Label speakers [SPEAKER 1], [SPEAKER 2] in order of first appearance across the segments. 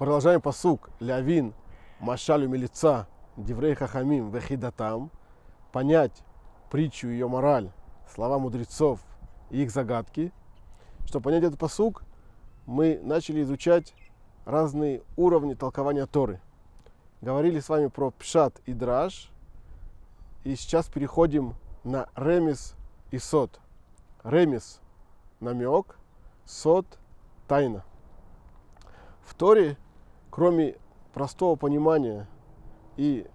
[SPEAKER 1] Продолжаем посук. Лявин, Машалю Милица, Диврей Хахамим, Вехидатам. Понять притчу, ее мораль, слова мудрецов и их загадки. Чтобы понять этот посук, мы начали изучать разные уровни толкования Торы. Говорили с вами про Пшат и Драж. И сейчас переходим на Ремис и Сот. Ремис – намек, Сот – тайна. В Торе, кроме простого понимания и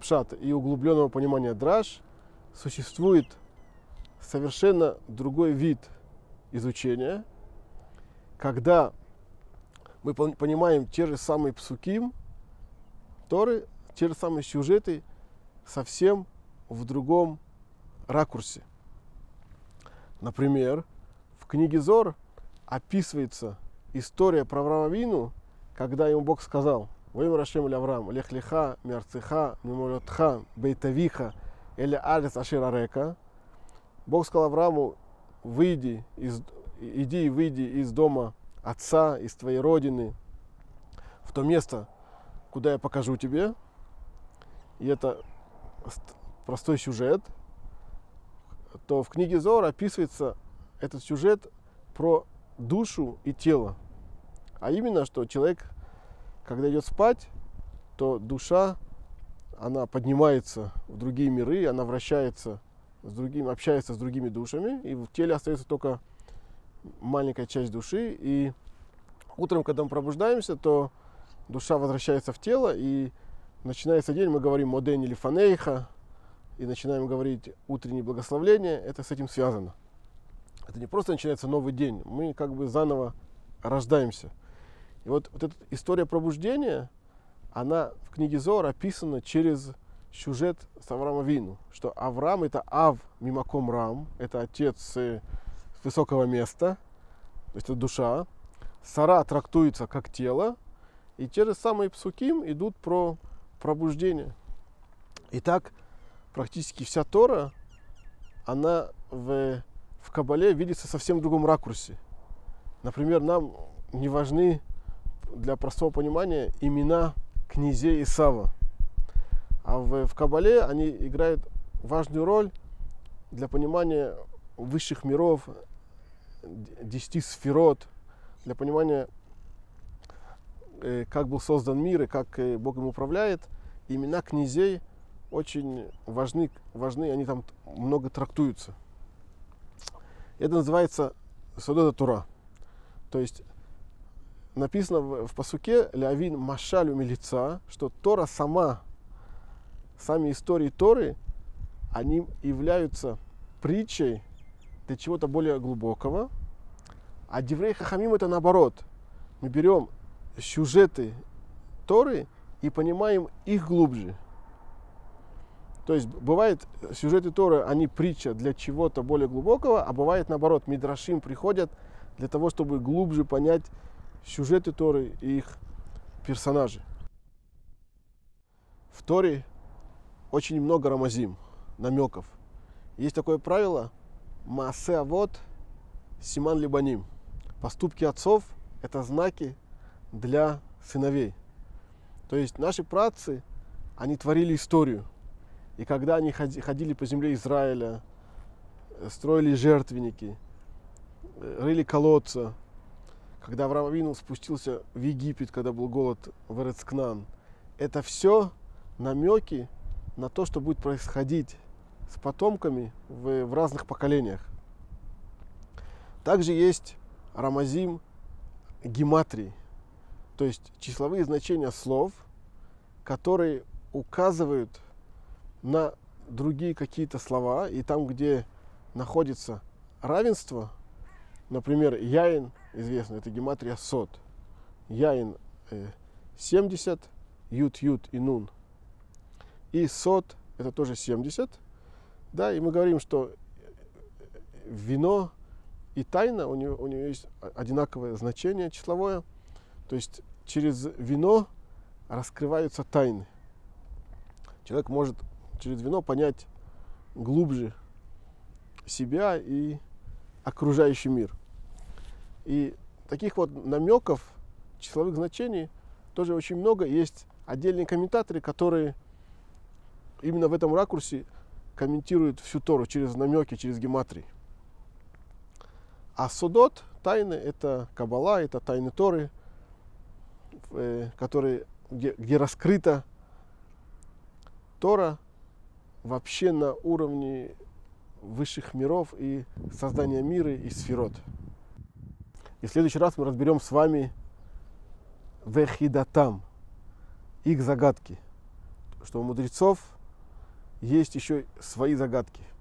[SPEAKER 1] пшат, и углубленного понимания драж, существует совершенно другой вид изучения, когда мы понимаем те же самые псуким, Торы, те же самые сюжеты совсем в другом ракурсе. Например, в книге Зор описывается история про Авраама Вину, когда ему Бог сказал, «Воим Рашем или Авраам, лех леха, миарцеха, мимолетха, бейтавиха, или арец аширарека». Бог сказал Аврааму, выйди из, иди и выйди из дома отца, из твоей родины, в то место, куда я покажу тебе. И это простой сюжет, то в книге Зор описывается этот сюжет про душу и тело. А именно, что человек, когда идет спать, то душа, она поднимается в другие миры, она вращается с другими, общается с другими душами, и в теле остается только маленькая часть души. И утром, когда мы пробуждаемся, то душа возвращается в тело, и начинается день, мы говорим «Моден или фанейха», и начинаем говорить утреннее благословление, это с этим связано. Это не просто начинается новый день, мы как бы заново рождаемся. И вот, вот эта история пробуждения, она в книге Зор описана через сюжет с Авраама Вину, что Авраам это Ав Мимаком Рам, это отец с высокого места, то есть это душа. Сара трактуется как тело, и те же самые псуким идут про пробуждение. Итак, практически вся Тора, она в, в Кабале видится совсем другом ракурсе. Например, нам не важны для простого понимания имена князей Исава. А в, в Кабале они играют важную роль для понимания высших миров, десяти сферот, для понимания, э, как был создан мир и как э, Бог им управляет. Имена князей очень важны, важны, они там много трактуются. Это называется Садода Тура. То есть написано в, в посуке Лявин Машалю Милица, что Тора сама, сами истории Торы, они являются притчей для чего-то более глубокого. А Диврей Хахамим это наоборот. Мы берем сюжеты Торы и понимаем их глубже. То есть бывает сюжеты Торы, они притча для чего-то более глубокого, а бывает наоборот, Мидрашим приходят для того, чтобы глубже понять сюжеты Торы и их персонажи. В Торе очень много рамазим, намеков. Есть такое правило Маасе Авод Симан Либаним. Поступки отцов – это знаки для сыновей. То есть наши працы, они творили историю – и когда они ходили по земле Израиля, э, строили жертвенники, э, рыли колодца, когда Авраам спустился в Египет, когда был голод в Эрецкнан, это все намеки на то, что будет происходить с потомками в, в разных поколениях. Также есть рамазим гематрии, то есть числовые значения слов, которые указывают на другие какие-то слова, и там, где находится равенство, например, яин, известно, это гематрия сот. Яин э, 70, ют, ют и нун. И сот, это тоже 70. Да, и мы говорим, что вино и тайна, у него, у него есть одинаковое значение числовое. То есть через вино раскрываются тайны. Человек может через вино понять глубже себя и окружающий мир. И таких вот намеков, числовых значений тоже очень много. Есть отдельные комментаторы, которые именно в этом ракурсе комментируют всю Тору через намеки, через гематрии. А судот, тайны, это Кабала, это тайны Торы, э, которые, где, где раскрыта Тора вообще на уровне высших миров и создания мира и сферот. И в следующий раз мы разберем с вами вехидатам, их загадки, что у мудрецов есть еще свои загадки –